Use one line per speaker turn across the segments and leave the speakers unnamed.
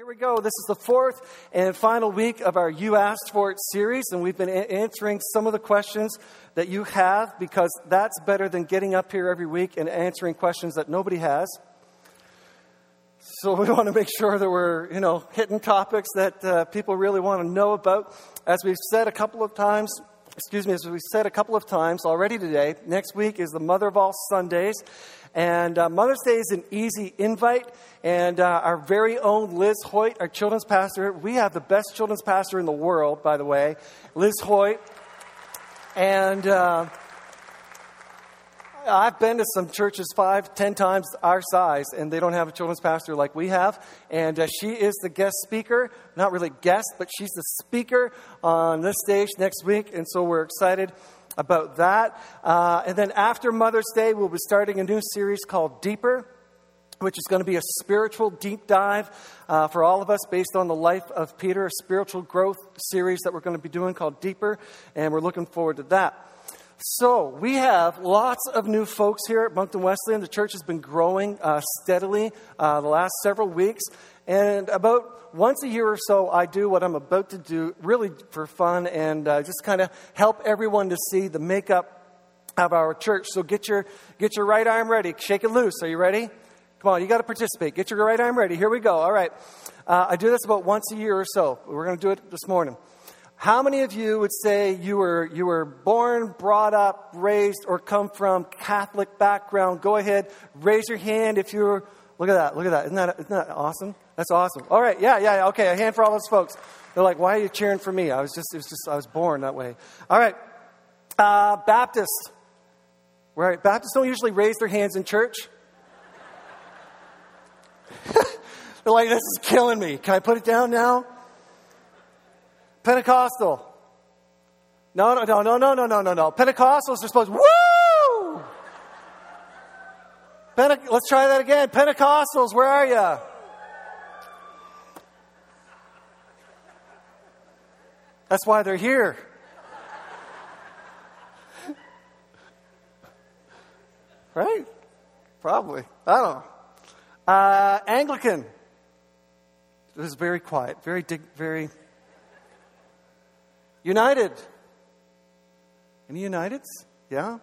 Here we go. This is the fourth and final week of our You Asked For It series, and we've been answering some of the questions that you have because that's better than getting up here every week and answering questions that nobody has. So we want to make sure that we're, you know, hitting topics that uh, people really want to know about. As we've said a couple of times, excuse me, as we've said a couple of times already today, next week is the Mother of All Sundays. And uh, Mother's Day is an easy invite. And uh, our very own Liz Hoyt, our children's pastor, we have the best children's pastor in the world, by the way, Liz Hoyt. And uh, I've been to some churches five, ten times our size, and they don't have a children's pastor like we have. And uh, she is the guest speaker, not really guest, but she's the speaker on this stage next week. And so we're excited about that. Uh, and then after Mother's Day, we'll be starting a new series called Deeper, which is going to be a spiritual deep dive uh, for all of us based on the life of Peter, a spiritual growth series that we're going to be doing called Deeper. And we're looking forward to that. So, we have lots of new folks here at Moncton Wesleyan. The church has been growing uh, steadily uh, the last several weeks. And about once a year or so, I do what I'm about to do, really for fun and uh, just kind of help everyone to see the makeup of our church. So, get your, get your right arm ready. Shake it loose. Are you ready? Come on, you got to participate. Get your right arm ready. Here we go. All right. Uh, I do this about once a year or so. We're going to do it this morning. How many of you would say you were, you were born, brought up, raised, or come from Catholic background? Go ahead, raise your hand if you're, look at that, look at that. Isn't that, isn't that awesome? That's awesome. All right, yeah, yeah, okay, a hand for all those folks. They're like, why are you cheering for me? I was just, it was just, I was born that way. All right, uh, Baptist. Right, Baptists don't usually raise their hands in church. They're like, this is killing me. Can I put it down now? Pentecostal. No, no, no, no, no, no, no, no, no. Pentecostals are supposed, woo! Pente- Let's try that again. Pentecostals, where are you? That's why they're here. right? Probably. I don't know. Uh, Anglican. It was very quiet, very, dig- very United. Any Uniteds? Yeah?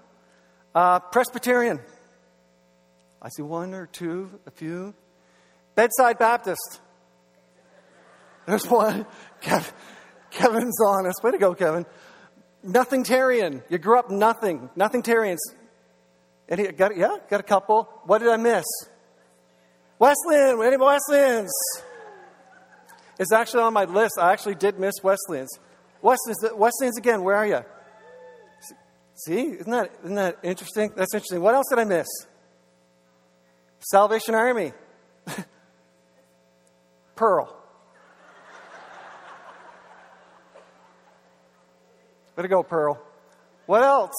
Uh, Presbyterian. I see one or two, a few. Bedside Baptist. There's one. Kev, Kevin's honest. Way to go, Kevin. Nothingtarian. You grew up nothing. Nothingtarians. Any, got, yeah, got a couple. What did I miss? Wesleyan. Any Wesleyans? It's actually on my list. I actually did miss Wesleyans. Wesleyans, Wesleyans again, where are you? See, isn't that, isn't that interesting? That's interesting. What else did I miss? Salvation Army. Pearl. Way to go, Pearl. What else?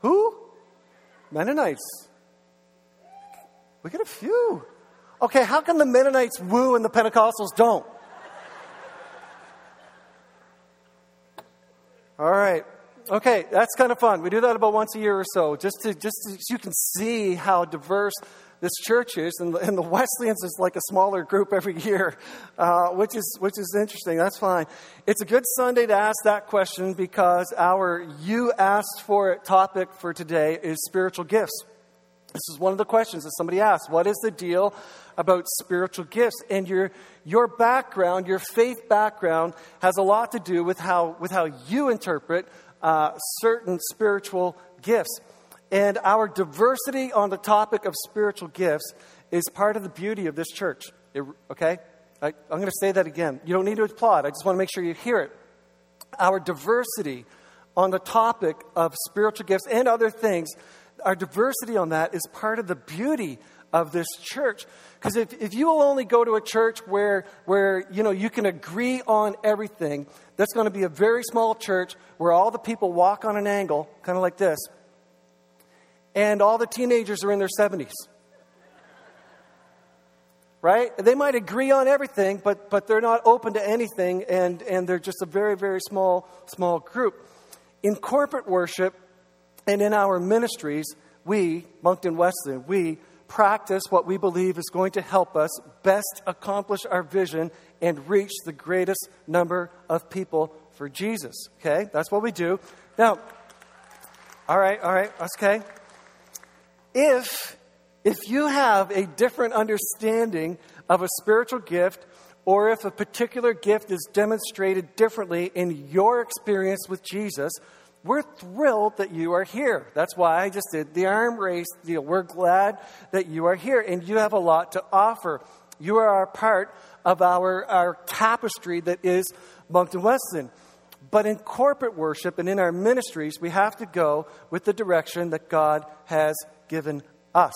Who? Mennonites. We got a few. Okay, how come the Mennonites woo and the Pentecostals don't? All right. Okay, that's kind of fun. We do that about once a year or so, just to just so you can see how diverse this church is, and, and the Wesleyans is like a smaller group every year, uh, which is which is interesting. That's fine. It's a good Sunday to ask that question because our "you asked for it" topic for today is spiritual gifts. This is one of the questions that somebody asked. What is the deal about spiritual gifts? And your, your background, your faith background, has a lot to do with how, with how you interpret uh, certain spiritual gifts. And our diversity on the topic of spiritual gifts is part of the beauty of this church. It, okay? I, I'm going to say that again. You don't need to applaud, I just want to make sure you hear it. Our diversity on the topic of spiritual gifts and other things our diversity on that is part of the beauty of this church. Because if, if you will only go to a church where, where you, know, you can agree on everything, that's going to be a very small church where all the people walk on an angle, kind of like this, and all the teenagers are in their 70s. Right? They might agree on everything, but, but they're not open to anything, and, and they're just a very, very small, small group. In corporate worship, and in our ministries, we, Moncton Wesleyan, we practice what we believe is going to help us best accomplish our vision and reach the greatest number of people for Jesus. Okay? That's what we do. Now, all right, all right, okay. If if you have a different understanding of a spiritual gift or if a particular gift is demonstrated differently in your experience with Jesus, we're thrilled that you are here. That's why I just did the arm race deal. We're glad that you are here and you have a lot to offer. You are a part of our, our tapestry that is Moncton Wesleyan. But in corporate worship and in our ministries, we have to go with the direction that God has given us.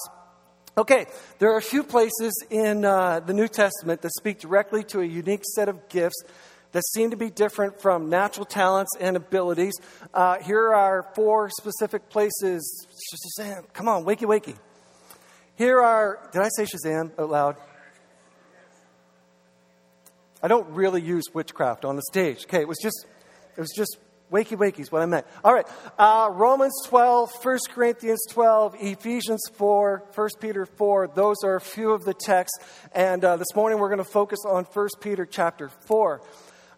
Okay, there are a few places in uh, the New Testament that speak directly to a unique set of gifts that seem to be different from natural talents and abilities. Uh, here are four specific places. Shazam, come on, wakey, wakey. Here are, did I say Shazam out loud? I don't really use witchcraft on the stage. Okay, it was just, it was just Wakey wakey is what I meant. All right. Uh, Romans 12, 1 Corinthians 12, Ephesians 4, 1 Peter 4. Those are a few of the texts. And uh, this morning we're going to focus on 1 Peter chapter 4.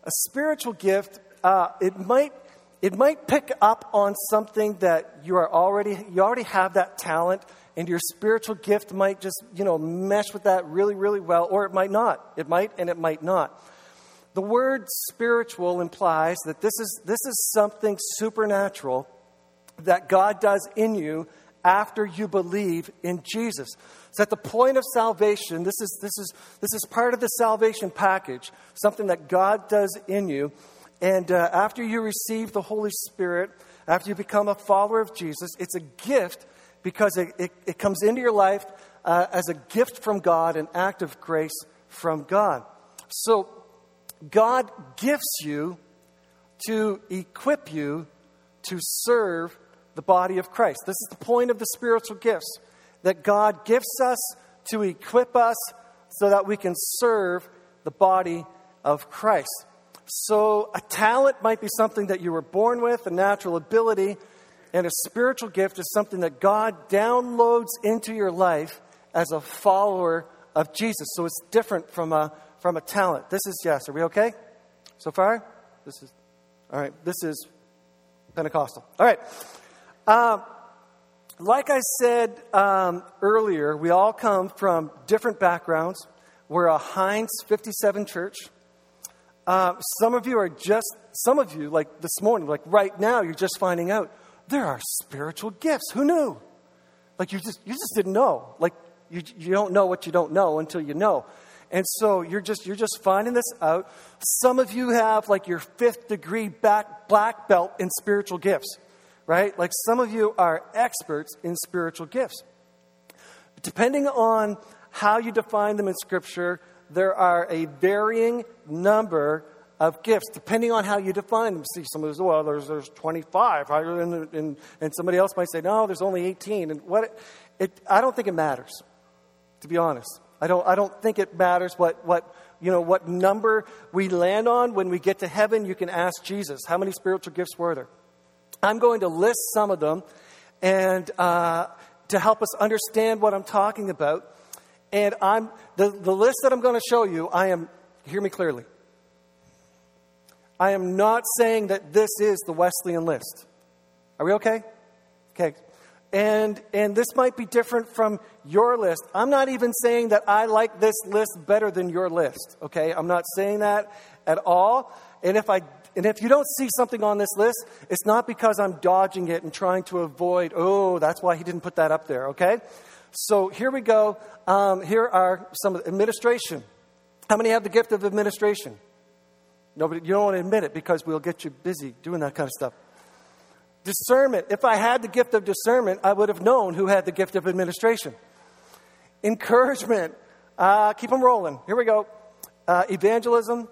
A spiritual gift, uh, it might. It might pick up on something that you are already you already have that talent and your spiritual gift might just, you know, mesh with that really really well or it might not. It might and it might not. The word spiritual implies that this is, this is something supernatural that God does in you after you believe in Jesus. So at the point of salvation, this is, this is, this is part of the salvation package, something that God does in you. And uh, after you receive the Holy Spirit, after you become a follower of Jesus, it's a gift because it, it, it comes into your life uh, as a gift from God, an act of grace from God. So God gifts you to equip you to serve the body of Christ. This is the point of the spiritual gifts that God gifts us to equip us so that we can serve the body of Christ. So, a talent might be something that you were born with, a natural ability, and a spiritual gift is something that God downloads into your life as a follower of Jesus. So, it's different from a from a talent. This is, yes, are we okay so far? This is, all right, this is Pentecostal. All right. Um, like I said um, earlier, we all come from different backgrounds. We're a Heinz 57 church. Uh, some of you are just, some of you, like this morning, like right now, you're just finding out there are spiritual gifts. Who knew? Like you just, you just didn't know. Like you, you don't know what you don't know until you know. And so you're just you're just finding this out. Some of you have like your fifth degree back black belt in spiritual gifts, right? Like some of you are experts in spiritual gifts. Depending on how you define them in Scripture, there are a varying number of gifts, depending on how you define them. See, some of those, well, there's, there's 25, and, and, and somebody else might say, no, there's only 18. And what it, it, I don't think it matters, to be honest. I don't, I don't think it matters what, what, you know, what number we land on. When we get to heaven, you can ask Jesus, how many spiritual gifts were there? I'm going to list some of them and uh, to help us understand what I'm talking about. And I'm, the, the list that I'm going to show you, I am, hear me clearly. I am not saying that this is the Wesleyan list. Are we okay? Okay. And, and this might be different from your list. I'm not even saying that I like this list better than your list, okay? I'm not saying that at all. And if, I, and if you don't see something on this list, it's not because I'm dodging it and trying to avoid, oh, that's why he didn't put that up there, okay? So here we go. Um, here are some of the administration. How many have the gift of administration? Nobody, you don't want to admit it because we'll get you busy doing that kind of stuff. Discernment. If I had the gift of discernment, I would have known who had the gift of administration. Encouragement. Uh, keep them rolling. Here we go. Uh, evangelism,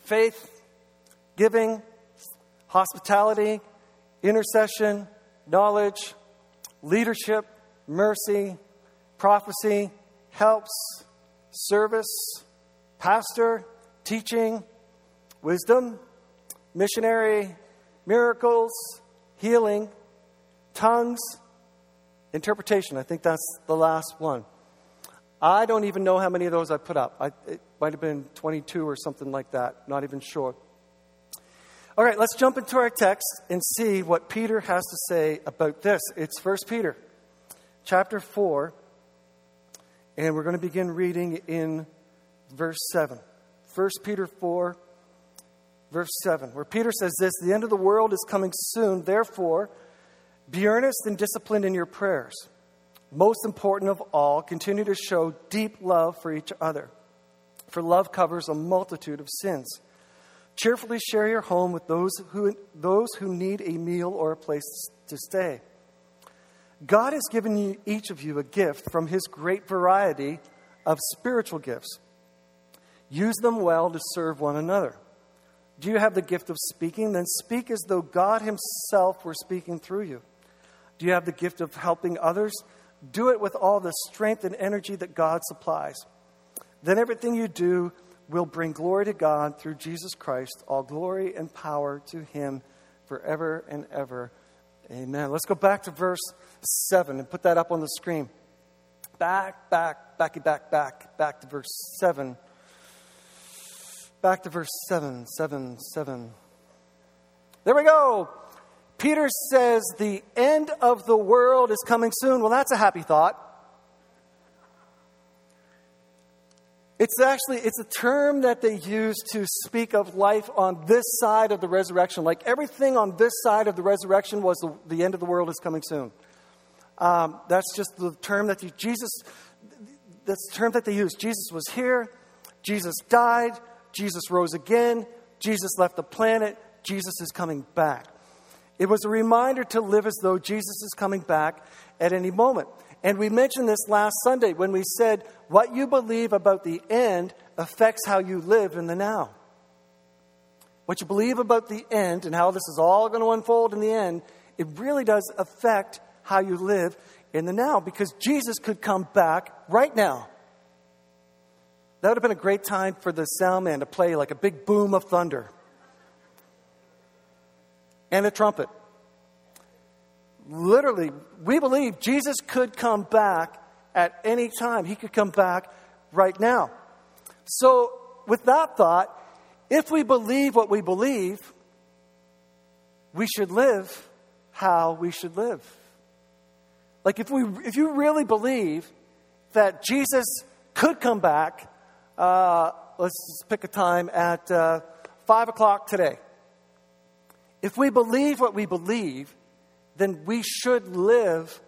faith, giving, hospitality, intercession, knowledge, leadership, mercy, prophecy, helps, service, pastor, teaching, wisdom, missionary, miracles, healing, tongues, Interpretation, I think that's the last one. I don't even know how many of those I put up. I, it might have been 22 or something like that, not even sure. All right, let's jump into our text and see what Peter has to say about this. It's 1 Peter chapter 4, and we're going to begin reading in verse 7. 1 Peter 4, verse 7, where Peter says this The end of the world is coming soon, therefore, be earnest and disciplined in your prayers. Most important of all, continue to show deep love for each other, for love covers a multitude of sins. Cheerfully share your home with those who, those who need a meal or a place to stay. God has given you, each of you a gift from his great variety of spiritual gifts. Use them well to serve one another. Do you have the gift of speaking? Then speak as though God himself were speaking through you. Do you have the gift of helping others? Do it with all the strength and energy that God supplies. Then everything you do will bring glory to God through Jesus Christ, all glory and power to him forever and ever. Amen. Let's go back to verse 7 and put that up on the screen. Back, back, backy, back, back, back to verse 7. Back to verse 7, 7, 7. There we go. Peter says the end of the world is coming soon. Well, that's a happy thought. It's actually it's a term that they use to speak of life on this side of the resurrection. Like everything on this side of the resurrection was the, the end of the world is coming soon. Um, that's just the term that Jesus. That's the term that they use. Jesus was here. Jesus died. Jesus rose again. Jesus left the planet. Jesus is coming back. It was a reminder to live as though Jesus is coming back at any moment. And we mentioned this last Sunday when we said what you believe about the end affects how you live in the now. What you believe about the end and how this is all going to unfold in the end, it really does affect how you live in the now because Jesus could come back right now. That would have been a great time for the sound man to play like a big boom of thunder and a trumpet. Literally, we believe Jesus could come back at any time. He could come back right now. So, with that thought, if we believe what we believe, we should live how we should live. Like if we if you really believe that Jesus could come back, uh, let's pick a time at uh, five o'clock today. If we believe what we believe, then we should live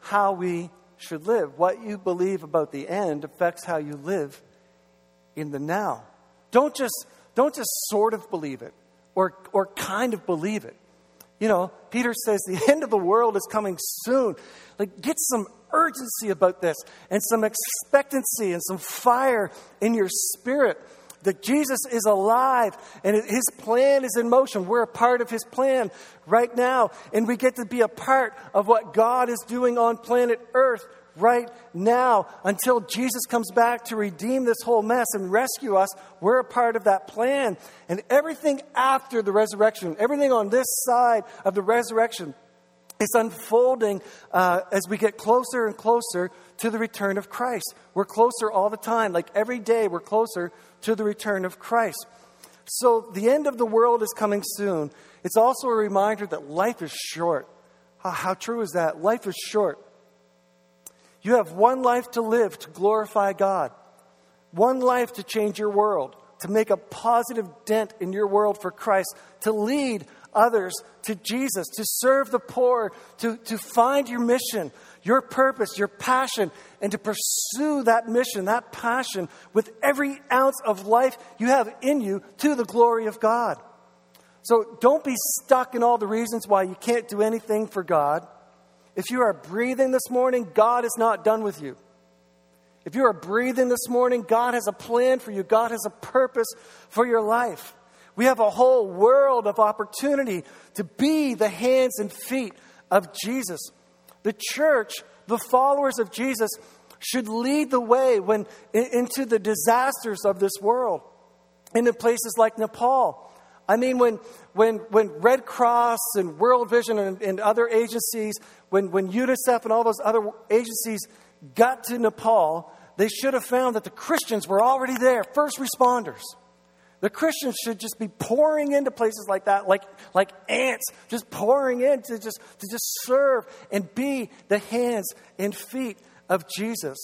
how we should live. What you believe about the end affects how you live in the now. Don't just, don't just sort of believe it or, or kind of believe it. You know, Peter says the end of the world is coming soon. Like, get some urgency about this and some expectancy and some fire in your spirit that Jesus is alive and his plan is in motion. We're a part of his plan right now, and we get to be a part of what God is doing on planet Earth right now until Jesus comes back to redeem this whole mess and rescue us. We're a part of that plan. And everything after the resurrection, everything on this side of the resurrection, is unfolding uh, as we get closer and closer to the return of Christ. We're closer all the time. Like every day, we're closer to the return of Christ. So the end of the world is coming soon. It's also a reminder that life is short. How, how true is that? Life is short. You have one life to live to glorify God, one life to change your world, to make a positive dent in your world for Christ, to lead others to Jesus, to serve the poor, to, to find your mission, your purpose, your passion, and to pursue that mission, that passion with every ounce of life you have in you to the glory of God. So don't be stuck in all the reasons why you can't do anything for God. If you are breathing this morning, God is not done with you. If you are breathing this morning, God has a plan for you, God has a purpose for your life. We have a whole world of opportunity to be the hands and feet of Jesus. The church, the followers of Jesus, should lead the way when into the disasters of this world. And in places like Nepal, I mean, when, when, when Red Cross and World Vision and, and other agencies, when, when UNICEF and all those other agencies got to Nepal, they should have found that the Christians were already there, first responders. The Christians should just be pouring into places like that, like, like ants, just pouring in to just, to just serve and be the hands and feet of Jesus.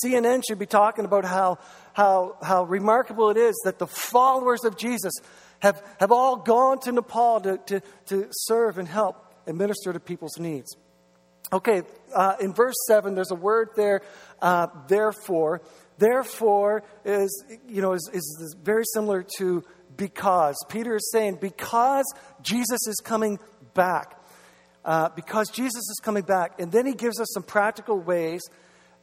CNN should be talking about how, how, how remarkable it is that the followers of Jesus have, have all gone to Nepal to, to, to serve and help and minister to people's needs. Okay, uh, in verse 7, there's a word there, uh, therefore. Therefore is, you know, is, is very similar to because. Peter is saying, because Jesus is coming back. Uh, because Jesus is coming back. And then he gives us some practical ways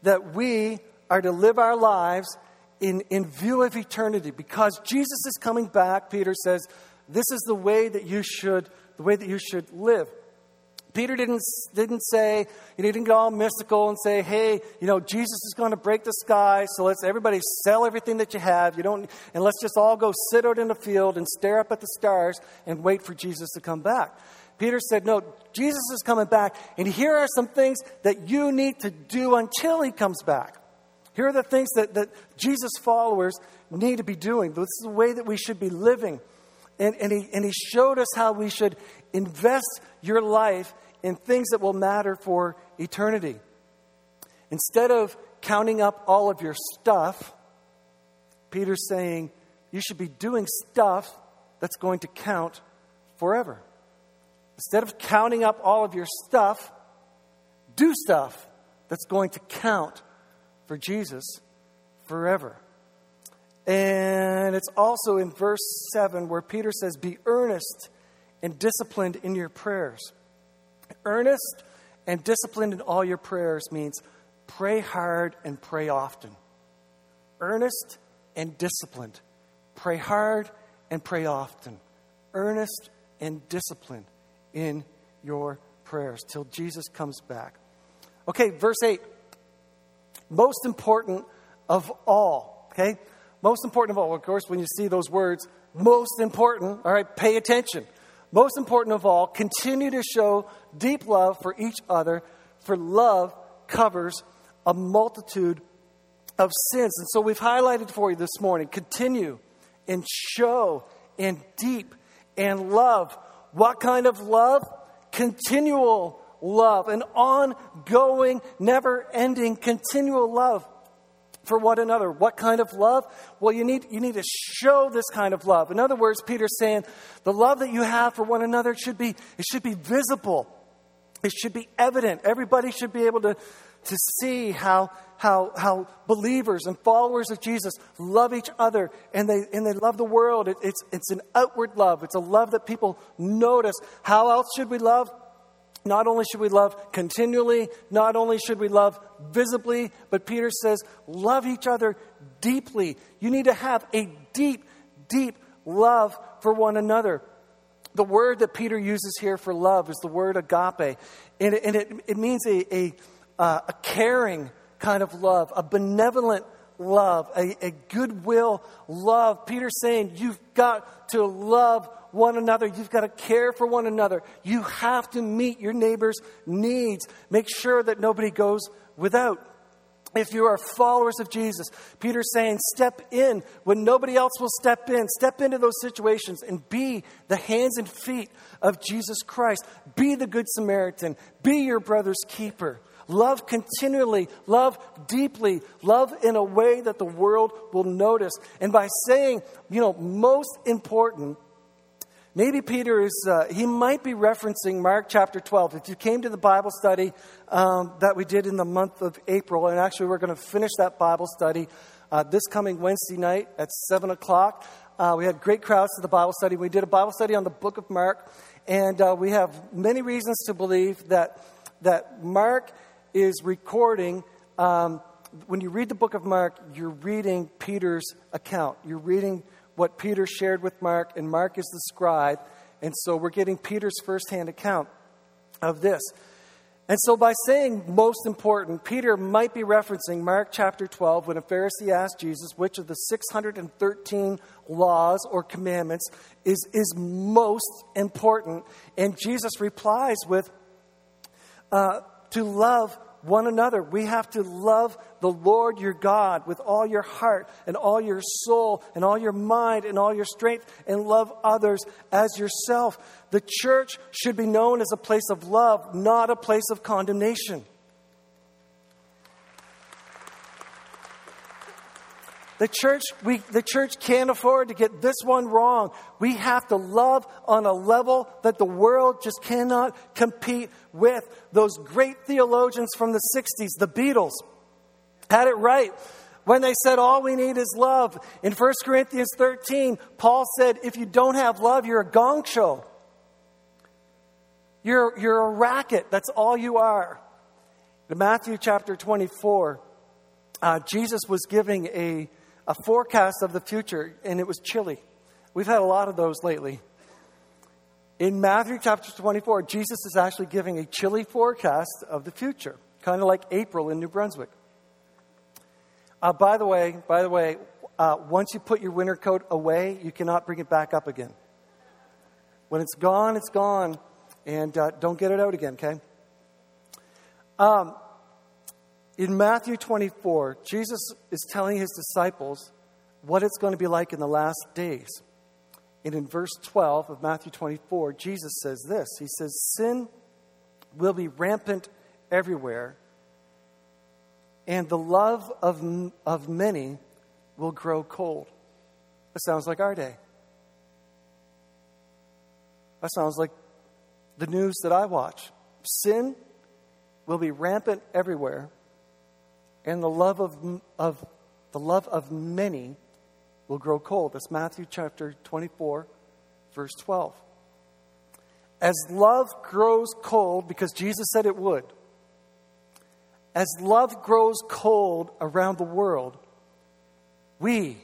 that we are to live our lives in, in view of eternity. Because Jesus is coming back, Peter says, this is the way that you should, the way that you should live. Peter didn't, didn't say, he didn't get all mystical and say, hey, you know, Jesus is going to break the sky, so let's everybody sell everything that you have. You don't, and let's just all go sit out in the field and stare up at the stars and wait for Jesus to come back. Peter said, no, Jesus is coming back, and here are some things that you need to do until he comes back. Here are the things that, that Jesus' followers need to be doing. This is the way that we should be living. And, and, he, and he showed us how we should invest your life in things that will matter for eternity. Instead of counting up all of your stuff, Peter's saying you should be doing stuff that's going to count forever. Instead of counting up all of your stuff, do stuff that's going to count for Jesus forever. And it's also in verse 7 where Peter says, Be earnest and disciplined in your prayers. Earnest and disciplined in all your prayers means pray hard and pray often. Earnest and disciplined. Pray hard and pray often. Earnest and disciplined in your prayers till Jesus comes back. Okay, verse 8. Most important of all, okay? Most important of all, of course, when you see those words, most important, all right, pay attention. Most important of all, continue to show deep love for each other, for love covers a multitude of sins. And so we've highlighted for you this morning continue and show and deep and love. What kind of love? Continual love, an ongoing, never ending, continual love for one another. What kind of love? Well, you need, you need to show this kind of love. In other words, Peter's saying the love that you have for one another should be, it should be visible. It should be evident. Everybody should be able to, to see how, how, how believers and followers of Jesus love each other and they, and they love the world. It, it's, it's an outward love. It's a love that people notice. How else should we love? Not only should we love continually, not only should we love visibly, but Peter says, love each other deeply. You need to have a deep, deep love for one another. The word that Peter uses here for love is the word agape, and it, and it, it means a, a, uh, a caring kind of love, a benevolent love, a, a goodwill love. Peter's saying you've got to love one another. You've got to care for one another. You have to meet your neighbor's needs. Make sure that nobody goes without. If you are followers of Jesus, Peter's saying, step in when nobody else will step in. Step into those situations and be the hands and feet of Jesus Christ. Be the Good Samaritan. Be your brother's keeper. Love continually, love deeply, love in a way that the world will notice. And by saying, you know, most important, Maybe Peter is, uh, he might be referencing Mark chapter 12. If you came to the Bible study um, that we did in the month of April, and actually we're going to finish that Bible study uh, this coming Wednesday night at 7 o'clock. Uh, we had great crowds to the Bible study. We did a Bible study on the book of Mark, and uh, we have many reasons to believe that, that Mark is recording. Um, when you read the book of Mark, you're reading Peter's account. You're reading what Peter shared with Mark, and Mark is the scribe. And so we're getting Peter's firsthand account of this. And so, by saying most important, Peter might be referencing Mark chapter 12 when a Pharisee asked Jesus which of the 613 laws or commandments is, is most important. And Jesus replies with, uh, to love one another. We have to love the Lord your God with all your heart and all your soul and all your mind and all your strength and love others as yourself. The church should be known as a place of love, not a place of condemnation. The church, we, the church can't afford to get this one wrong. We have to love on a level that the world just cannot compete with. Those great theologians from the 60s, the Beatles, had it right when they said all we need is love. In 1 Corinthians 13, Paul said, if you don't have love, you're a gong show. You're, you're a racket. That's all you are. In Matthew chapter 24, uh, Jesus was giving a a forecast of the future, and it was chilly. We've had a lot of those lately. In Matthew chapter 24, Jesus is actually giving a chilly forecast of the future, kind of like April in New Brunswick. Uh, by the way, by the way, uh, once you put your winter coat away, you cannot bring it back up again. When it's gone, it's gone, and uh, don't get it out again. Okay. Um, in Matthew 24, Jesus is telling his disciples what it's going to be like in the last days. And in verse 12 of Matthew 24, Jesus says this He says, Sin will be rampant everywhere, and the love of, of many will grow cold. That sounds like our day. That sounds like the news that I watch. Sin will be rampant everywhere, and the love of, of, the love of many will grow cold. That's Matthew chapter 24, verse 12. As love grows cold, because Jesus said it would, as love grows cold around the world, we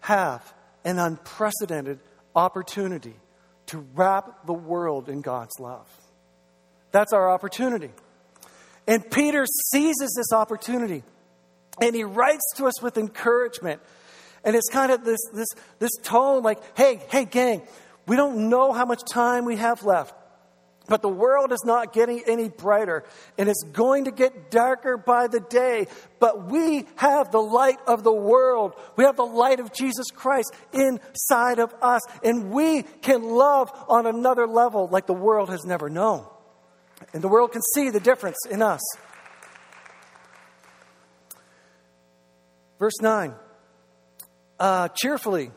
have an unprecedented opportunity to wrap the world in God's love. That's our opportunity. And Peter seizes this opportunity. And he writes to us with encouragement. And it's kind of this, this, this tone like, hey, hey, gang, we don't know how much time we have left. But the world is not getting any brighter, and it's going to get darker by the day. But we have the light of the world. We have the light of Jesus Christ inside of us, and we can love on another level like the world has never known. And the world can see the difference in us. Verse 9 uh, cheerfully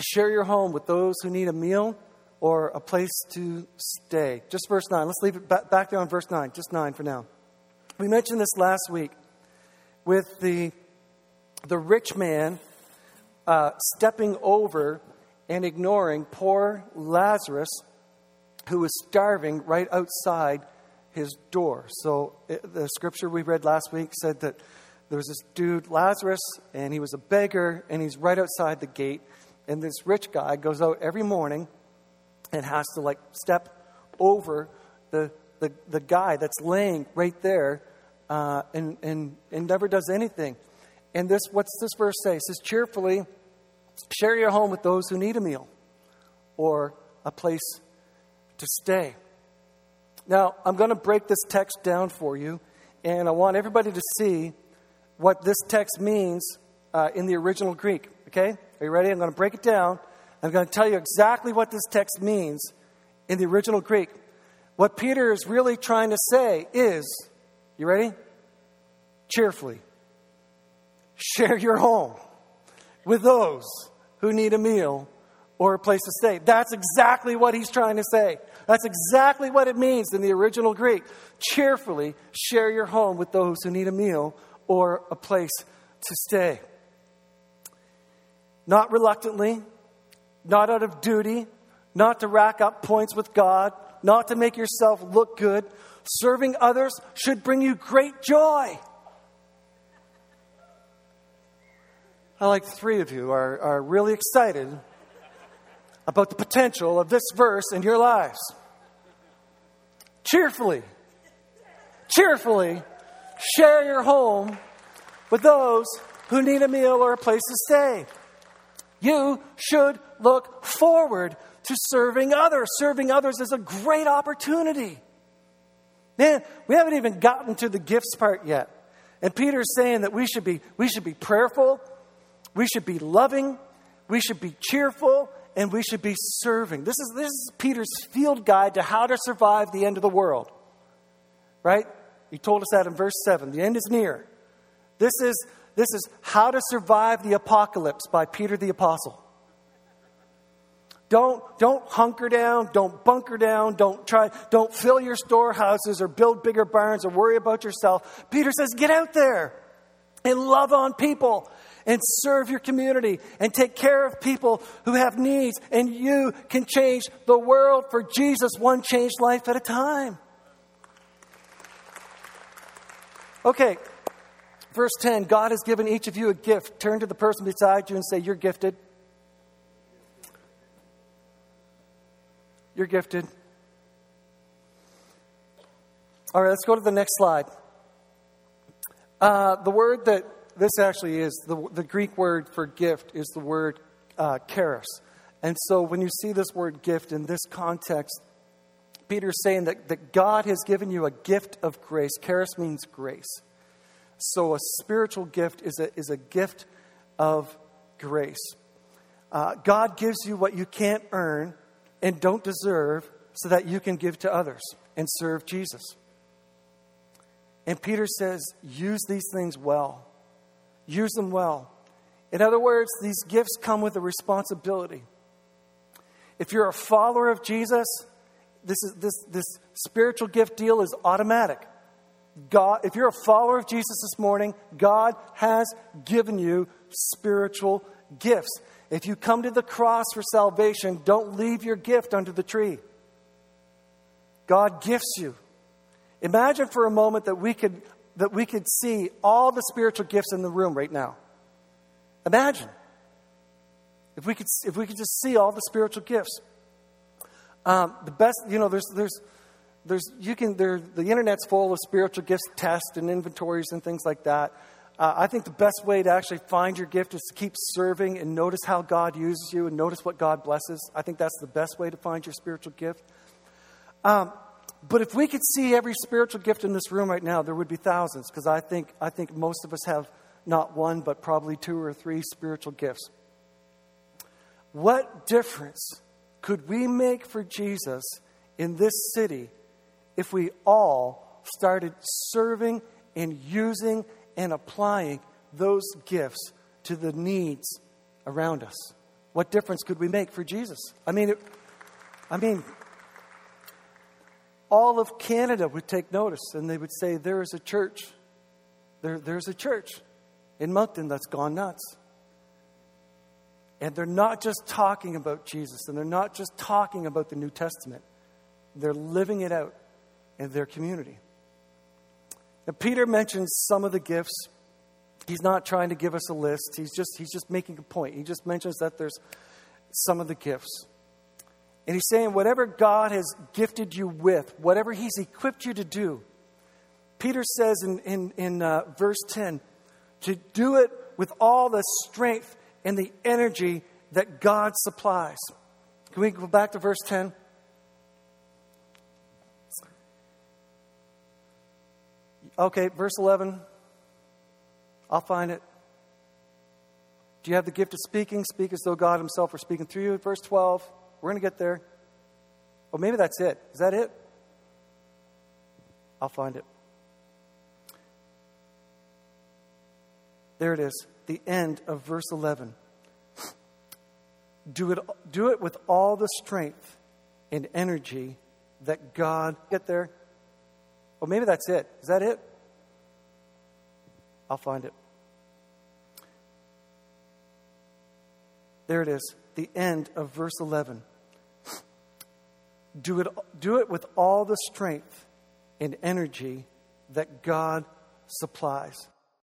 share your home with those who need a meal or a place to stay. Just verse 9. Let's leave it back there on verse 9, just 9 for now. We mentioned this last week with the, the rich man uh, stepping over and ignoring poor Lazarus, who was starving right outside his door. So, it, the scripture we read last week said that there was this dude, Lazarus, and he was a beggar, and he's right outside the gate. And this rich guy goes out every morning and has to like step over the, the, the guy that's laying right there uh, and, and, and never does anything. And this, what's this verse say? It says, cheerfully share your home with those who need a meal or a place to stay. Now, I'm going to break this text down for you, and I want everybody to see what this text means uh, in the original Greek. Okay? Are you ready? I'm going to break it down. I'm going to tell you exactly what this text means in the original Greek. What Peter is really trying to say is, you ready? Cheerfully. Share your home with those who need a meal or a place to stay. That's exactly what he's trying to say. That's exactly what it means in the original Greek. Cheerfully share your home with those who need a meal or a place to stay. Not reluctantly, not out of duty, not to rack up points with God, not to make yourself look good. Serving others should bring you great joy. I like three of you are, are really excited about the potential of this verse in your lives. Cheerfully cheerfully share your home with those who need a meal or a place to stay. You should look forward to serving others. Serving others is a great opportunity. Man, we haven't even gotten to the gifts part yet. And Peter's saying that we should be, we should be prayerful, we should be loving, we should be cheerful, and we should be serving. This is, this is Peter's field guide to how to survive the end of the world. Right? He told us that in verse 7. The end is near. This is, this is How to Survive the Apocalypse by Peter the Apostle. Don't, don't hunker down, don't bunker down, don't try, don't fill your storehouses or build bigger barns or worry about yourself. Peter says, get out there and love on people and serve your community and take care of people who have needs, and you can change the world for Jesus, one changed life at a time. Okay, verse 10 God has given each of you a gift. Turn to the person beside you and say, You're gifted. You're gifted. All right, let's go to the next slide. Uh, the word that this actually is, the, the Greek word for gift is the word uh, charis. And so when you see this word gift in this context, Peter's saying that, that God has given you a gift of grace. Charis means grace. So a spiritual gift is a, is a gift of grace. Uh, God gives you what you can't earn and don't deserve so that you can give to others and serve Jesus. And Peter says, use these things well. Use them well. In other words, these gifts come with a responsibility. If you're a follower of Jesus, this, is, this, this spiritual gift deal is automatic. God, if you're a follower of Jesus this morning, God has given you spiritual gifts. If you come to the cross for salvation, don't leave your gift under the tree. God gifts you. Imagine for a moment that we could that we could see all the spiritual gifts in the room right now. Imagine if we could if we could just see all the spiritual gifts. Um, the best, you know, there's there's there's you can there the internet's full of spiritual gifts tests and inventories and things like that. Uh, I think the best way to actually find your gift is to keep serving and notice how God uses you and notice what God blesses. I think that's the best way to find your spiritual gift. Um, but if we could see every spiritual gift in this room right now, there would be thousands, because I think, I think most of us have not one, but probably two or three spiritual gifts. What difference could we make for Jesus in this city if we all started serving and using and applying those gifts to the needs around us? What difference could we make for Jesus? I mean, it, I mean, all of Canada would take notice and they would say, There is a church. There, there's a church in Moncton that's gone nuts. And they're not just talking about Jesus and they're not just talking about the New Testament, they're living it out in their community. Now, Peter mentions some of the gifts. He's not trying to give us a list, he's just, he's just making a point. He just mentions that there's some of the gifts. And he's saying, whatever God has gifted you with, whatever he's equipped you to do, Peter says in, in, in uh, verse 10, to do it with all the strength and the energy that God supplies. Can we go back to verse 10? Okay, verse 11. I'll find it. Do you have the gift of speaking? Speak as though God Himself were speaking through you. Verse 12. We're going to get there. Oh, maybe that's it. Is that it? I'll find it. There it is, the end of verse 11. Do it, do it with all the strength and energy that God. Get there? Well, maybe that's it. Is that it? I'll find it. There it is, the end of verse 11. Do it, do it with all the strength and energy that God supplies.